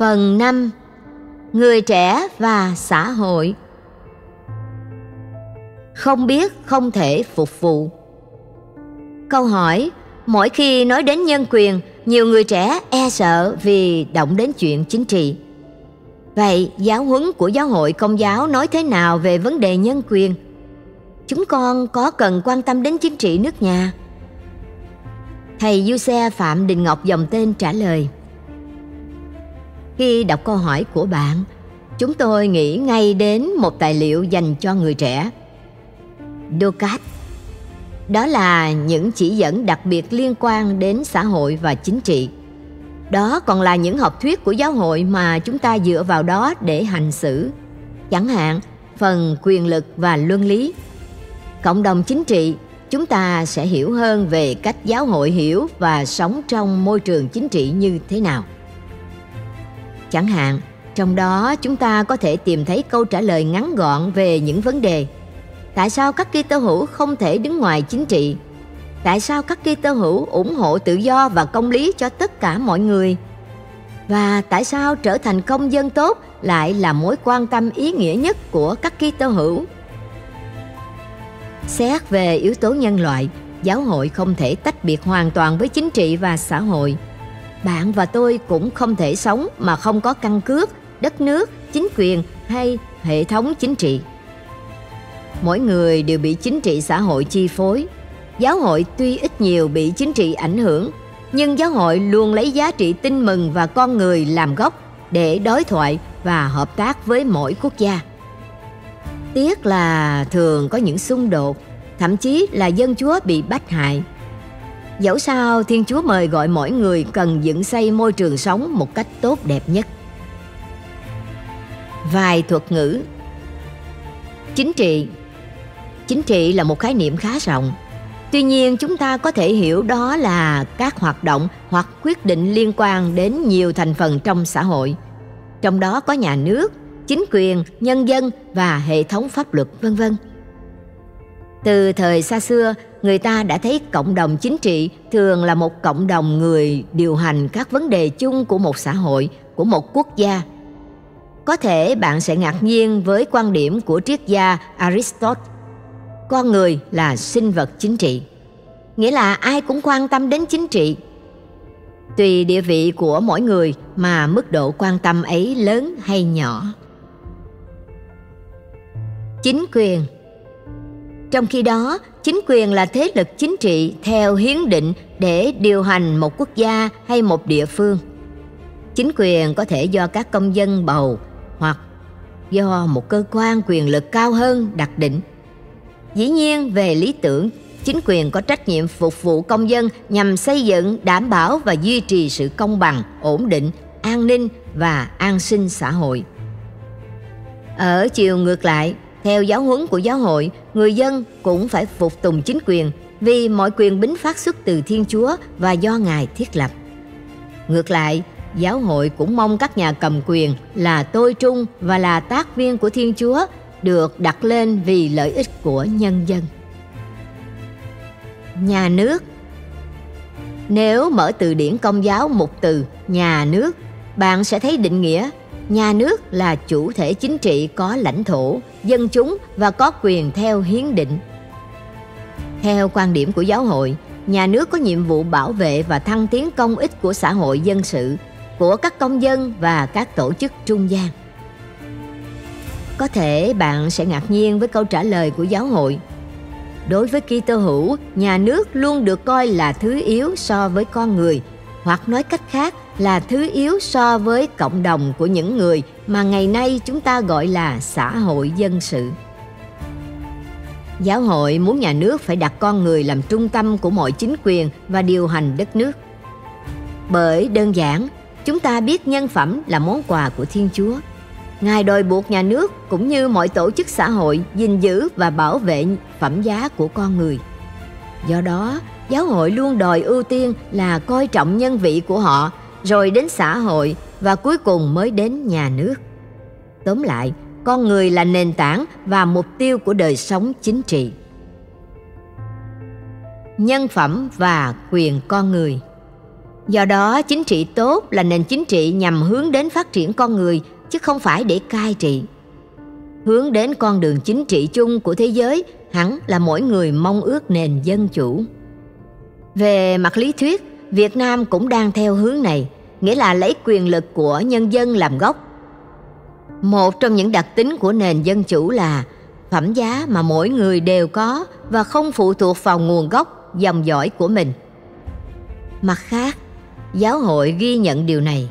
Phần 5 Người trẻ và xã hội Không biết không thể phục vụ Câu hỏi, Mỗi khi nói đến nhân quyền, Nhiều người trẻ e sợ vì động đến chuyện chính trị Vậy, giáo huấn của giáo hội công giáo nói thế nào về vấn đề nhân quyền? Chúng con có cần quan tâm đến chính trị nước nhà? Thầy Du Xe Phạm Đình Ngọc dòng tên trả lời khi đọc câu hỏi của bạn, Chúng tôi nghĩ ngay đến một tài liệu dành cho người trẻ. Ducat, Đó là những chỉ dẫn đặc biệt liên quan đến xã hội và chính trị. Đó còn là những học thuyết của giáo hội mà chúng ta dựa vào đó để hành xử. Chẳng hạn, phần quyền lực và luân lý. Cộng đồng chính trị, chúng ta sẽ hiểu hơn về cách giáo hội hiểu và sống trong môi trường chính trị như thế nào chẳng hạn, trong đó chúng ta có thể tìm thấy câu trả lời ngắn gọn về những vấn đề. Tại sao các Kitô hữu không thể đứng ngoài chính trị? Tại sao các Kitô hữu ủng hộ tự do và công lý cho tất cả mọi người? Và tại sao trở thành công dân tốt lại là mối quan tâm ý nghĩa nhất của các Kitô hữu? Xét về yếu tố nhân loại, giáo hội không thể tách biệt hoàn toàn với chính trị và xã hội bạn và tôi cũng không thể sống mà không có căn cước, đất nước, chính quyền hay hệ thống chính trị. Mỗi người đều bị chính trị xã hội chi phối. Giáo hội tuy ít nhiều bị chính trị ảnh hưởng, nhưng giáo hội luôn lấy giá trị tin mừng và con người làm gốc để đối thoại và hợp tác với mỗi quốc gia. Tiếc là thường có những xung đột, thậm chí là dân chúa bị bách hại dẫu sao, thiên chúa mời gọi mỗi người cần dựng xây môi trường sống một cách tốt đẹp nhất. Vài thuật ngữ. Chính trị. Chính trị là một khái niệm khá rộng. Tuy nhiên, chúng ta có thể hiểu đó là các hoạt động hoặc quyết định liên quan đến nhiều thành phần trong xã hội. Trong đó có nhà nước, chính quyền, nhân dân và hệ thống pháp luật, vân vân từ thời xa xưa, người ta đã thấy cộng đồng chính trị thường là một cộng đồng người điều hành các vấn đề chung của một xã hội, của một quốc gia. Có thể bạn sẽ ngạc nhiên với quan điểm của triết gia aristotle. Con người là sinh vật chính trị. Nghĩa là ai cũng quan tâm đến chính trị. Tùy địa vị của mỗi người mà mức độ quan tâm ấy lớn hay nhỏ. Chính quyền trong khi đó chính quyền là thế lực chính trị theo hiến định để điều hành một quốc gia hay một địa phương chính quyền có thể do các công dân bầu hoặc do một cơ quan quyền lực cao hơn đặt định Dĩ nhiên về lý tưởng, chính quyền có trách nhiệm phục vụ công dân nhằm xây dựng, đảm bảo và duy trì sự công bằng, ổn định, an ninh và an sinh xã hội. Ở chiều ngược lại, theo giáo huấn của giáo hội, người dân cũng phải phục tùng chính quyền vì mọi quyền bính phát xuất từ Thiên Chúa và do Ngài thiết lập. Ngược lại, giáo hội cũng mong các nhà cầm quyền là tôi trung và là tác viên của Thiên Chúa được đặt lên vì lợi ích của nhân dân nhà nước nếu mở từ điển công giáo một từ nhà nước bạn sẽ thấy định nghĩa nhà nước là chủ thể chính trị có lãnh thổ dân chúng và có quyền theo hiến định theo quan điểm của giáo hội nhà nước có nhiệm vụ bảo vệ và thăng tiến công ích của xã hội dân sự của các công dân và các tổ chức trung gian có thể bạn sẽ ngạc nhiên với câu trả lời của giáo hội. Đối với Kitô hữu, nhà nước luôn được coi là thứ yếu so với con người, hoặc nói cách khác là thứ yếu so với cộng đồng của những người mà ngày nay chúng ta gọi là xã hội dân sự. Giáo hội muốn nhà nước phải đặt con người làm trung tâm của mọi chính quyền và điều hành đất nước. Bởi đơn giản, chúng ta biết nhân phẩm là món quà của Thiên Chúa Ngài đòi buộc nhà nước cũng như mọi tổ chức xã hội gìn giữ và bảo vệ phẩm giá của con người. Do đó, giáo hội luôn đòi ưu tiên là coi trọng nhân vị của họ, rồi đến xã hội và cuối cùng mới đến nhà nước. Tóm lại, con người là nền tảng và mục tiêu của đời sống chính trị. Nhân phẩm và quyền con người Do đó, chính trị tốt là nền chính trị nhằm hướng đến phát triển con người chứ không phải để cai trị. Hướng đến con đường chính trị chung của thế giới hẳn là mỗi người mong ước nền dân chủ. Về mặt lý thuyết, Việt Nam cũng đang theo hướng này, nghĩa là lấy quyền lực của nhân dân làm gốc. Một trong những đặc tính của nền dân chủ là phẩm giá mà mỗi người đều có và không phụ thuộc vào nguồn gốc, dòng dõi của mình. Mặt khác, giáo hội ghi nhận điều này.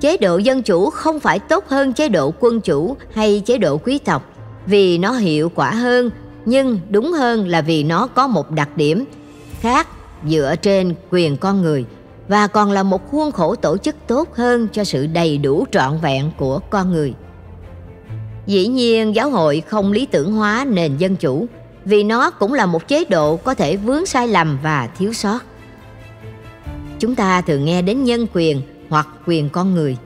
Chế độ dân chủ không phải tốt hơn chế độ quân chủ hay chế độ quý tộc vì nó hiệu quả hơn, nhưng đúng hơn là vì nó có một đặc điểm khác dựa trên quyền con người và còn là một khuôn khổ tổ chức tốt hơn cho sự đầy đủ trọn vẹn của con người. Dĩ nhiên giáo hội không lý tưởng hóa nền dân chủ vì nó cũng là một chế độ có thể vướng sai lầm và thiếu sót. Chúng ta thường nghe đến nhân quyền hoặc quyền con người.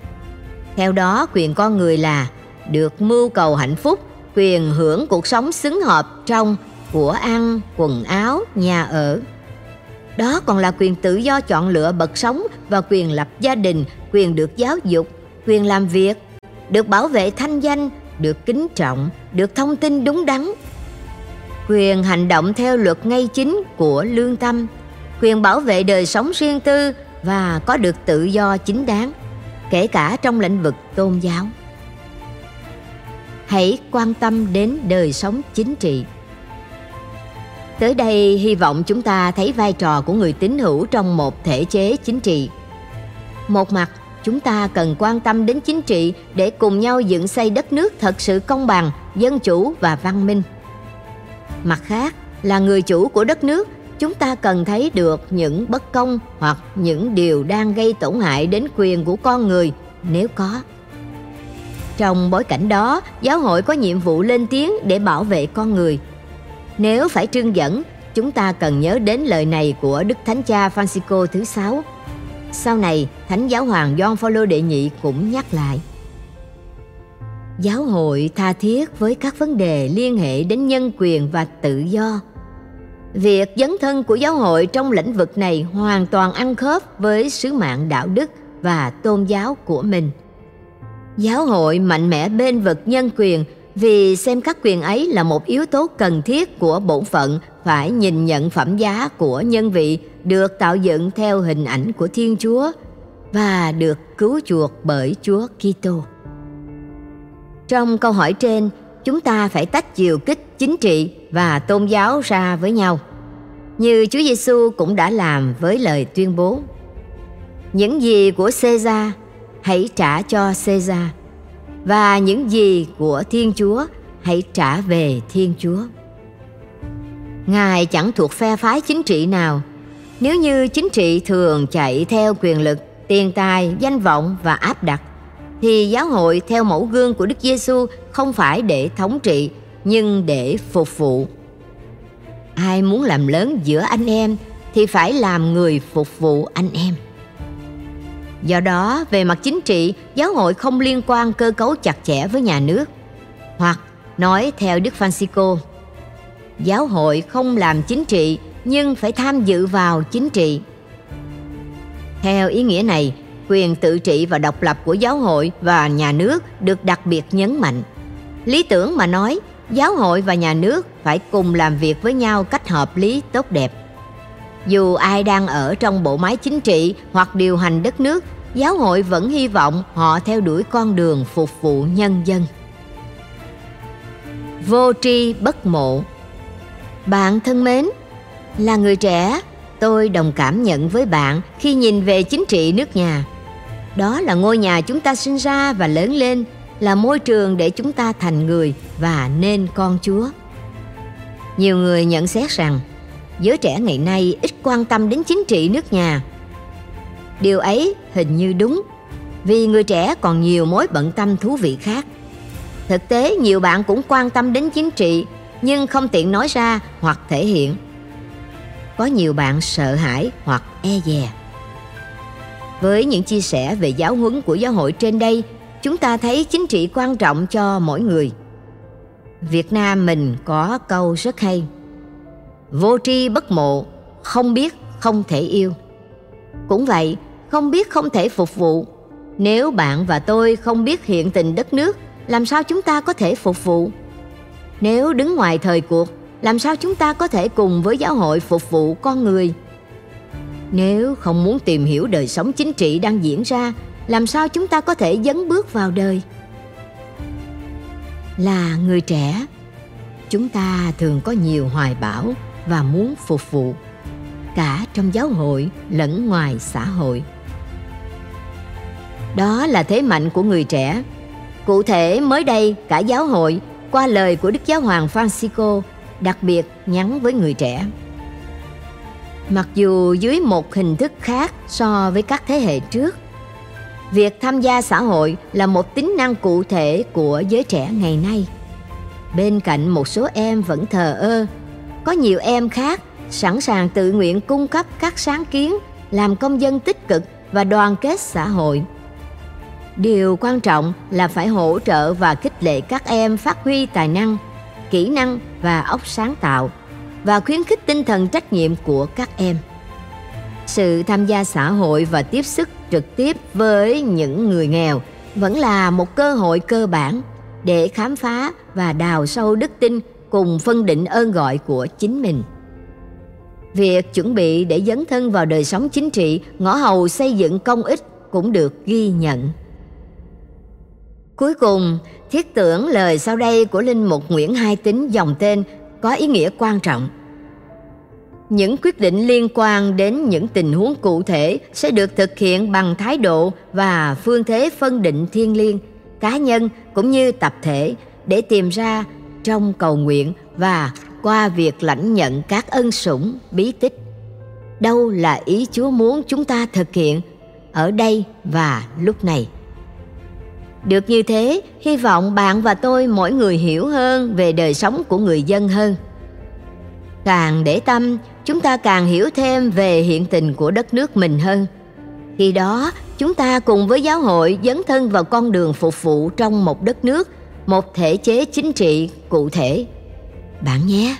Theo đó, quyền con người là được mưu cầu hạnh phúc, quyền hưởng cuộc sống xứng hợp trong của ăn, quần áo, nhà ở. Đó còn là quyền tự do chọn lựa bậc sống và quyền lập gia đình, quyền được giáo dục, quyền làm việc, được bảo vệ thanh danh, được kính trọng, được thông tin đúng đắn. Quyền hành động theo luật ngay chính của lương tâm, quyền bảo vệ đời sống riêng tư và có được tự do chính đáng, kể cả trong lĩnh vực tôn giáo. Hãy quan tâm đến đời sống chính trị. Tới đây hy vọng chúng ta thấy vai trò của người tín hữu trong một thể chế chính trị. Một mặt, chúng ta cần quan tâm đến chính trị để cùng nhau dựng xây đất nước thật sự công bằng, dân chủ và văn minh. Mặt khác, là người chủ của đất nước, chúng ta cần thấy được những bất công hoặc những điều đang gây tổn hại đến quyền của con người nếu có. Trong bối cảnh đó, giáo hội có nhiệm vụ lên tiếng để bảo vệ con người. Nếu phải trưng dẫn, chúng ta cần nhớ đến lời này của Đức Thánh Cha Francisco thứ sáu sau này, Thánh Giáo Hoàng John Phaolô đệ nhị cũng nhắc lại. Giáo hội tha thiết với các vấn đề liên hệ đến nhân quyền và tự do. Việc dấn thân của giáo hội trong lĩnh vực này hoàn toàn ăn khớp với sứ mạng đạo đức và tôn giáo của mình. Giáo hội mạnh mẽ bên vực nhân quyền vì xem các quyền ấy là một yếu tố cần thiết của bổn phận phải nhìn nhận phẩm giá của nhân vị được tạo dựng theo hình ảnh của Thiên Chúa và được cứu chuộc bởi Chúa Kitô. Trong câu hỏi trên, chúng ta phải tách chiều kích chính trị và tôn giáo ra với nhau, như Chúa Giêsu cũng đã làm với lời tuyên bố: Những gì của Caesar hãy trả cho Caesar và những gì của Thiên Chúa hãy trả về Thiên Chúa. Ngài chẳng thuộc phe phái chính trị nào. Nếu như chính trị thường chạy theo quyền lực, tiền tài, danh vọng và áp đặt, thì giáo hội theo mẫu gương của Đức Giêsu không phải để thống trị, nhưng để phục vụ. Ai muốn làm lớn giữa anh em thì phải làm người phục vụ anh em. Do đó, về mặt chính trị, giáo hội không liên quan cơ cấu chặt chẽ với nhà nước. Hoặc, nói theo Đức Francisco, giáo hội không làm chính trị nhưng phải tham dự vào chính trị. Theo ý nghĩa này, quyền tự trị và độc lập của giáo hội và nhà nước được đặc biệt nhấn mạnh. Lý tưởng mà nói, giáo hội và nhà nước phải cùng làm việc với nhau cách hợp lý tốt đẹp. Dù ai đang ở trong bộ máy chính trị hoặc điều hành đất nước, giáo hội vẫn hy vọng họ theo đuổi con đường phục vụ nhân dân. Vô tri bất mộ Bạn thân mến, là người trẻ, tôi đồng cảm nhận với bạn khi nhìn về chính trị nước nhà. Đó là ngôi nhà chúng ta sinh ra và lớn lên, là môi trường để chúng ta thành người và nên con Chúa. Nhiều người nhận xét rằng giới trẻ ngày nay ít quan tâm đến chính trị nước nhà. Điều ấy hình như đúng, vì người trẻ còn nhiều mối bận tâm thú vị khác. Thực tế nhiều bạn cũng quan tâm đến chính trị nhưng không tiện nói ra hoặc thể hiện. Có nhiều bạn sợ hãi hoặc e dè. Với những chia sẻ về giáo huấn của giáo hội trên đây, chúng ta thấy chính trị quan trọng cho mỗi người. Việt Nam mình có câu rất hay. Vô tri bất mộ, không biết không thể yêu. Cũng vậy, không biết không thể phục vụ. Nếu bạn và tôi không biết hiện tình đất nước, làm sao chúng ta có thể phục vụ? Nếu đứng ngoài thời cuộc, làm sao chúng ta có thể cùng với giáo hội phục vụ con người? Nếu không muốn tìm hiểu đời sống chính trị đang diễn ra, làm sao chúng ta có thể dấn bước vào đời? Là người trẻ, chúng ta thường có nhiều hoài bão và muốn phục vụ cả trong giáo hội lẫn ngoài xã hội. Đó là thế mạnh của người trẻ. Cụ thể, mới đây, cả giáo hội, qua lời của đức giáo hoàng francisco, đặc biệt nhắn với người trẻ. Mặc dù dưới một hình thức khác so với các thế hệ trước, việc tham gia xã hội là một tính năng cụ thể của giới trẻ ngày nay. Bên cạnh một số em vẫn thờ ơ có nhiều em khác sẵn sàng tự nguyện cung cấp các sáng kiến, làm công dân tích cực và đoàn kết xã hội. Điều quan trọng là phải hỗ trợ và khích lệ các em phát huy tài năng, kỹ năng và óc sáng tạo và khuyến khích tinh thần trách nhiệm của các em. Sự tham gia xã hội và tiếp sức trực tiếp với những người nghèo vẫn là một cơ hội cơ bản để khám phá và đào sâu đức tin cùng phân định ơn gọi của chính mình. Việc chuẩn bị để dấn thân vào đời sống chính trị, ngõ hầu xây dựng công ích cũng được ghi nhận. Cuối cùng, thiết tưởng lời sau đây của linh mục nguyễn hai tính dòng tên có ý nghĩa quan trọng. Những quyết định liên quan đến những tình huống cụ thể sẽ được thực hiện bằng thái độ và phương thế phân định thiên liêng, cá nhân cũng như tập thể để tìm ra trong cầu nguyện và qua việc lãnh nhận các ân sủng, bí tích. Đâu là ý chúa muốn chúng ta thực hiện ở đây và lúc này? Được như thế, hy vọng bạn và tôi mỗi người hiểu hơn về đời sống của người dân hơn. Càng để tâm, chúng ta càng hiểu thêm về hiện tình của đất nước mình hơn. Khi đó, chúng ta cùng với giáo hội dấn thân vào con đường phục vụ trong một đất nước một thể chế chính trị cụ thể. Bạn nhé.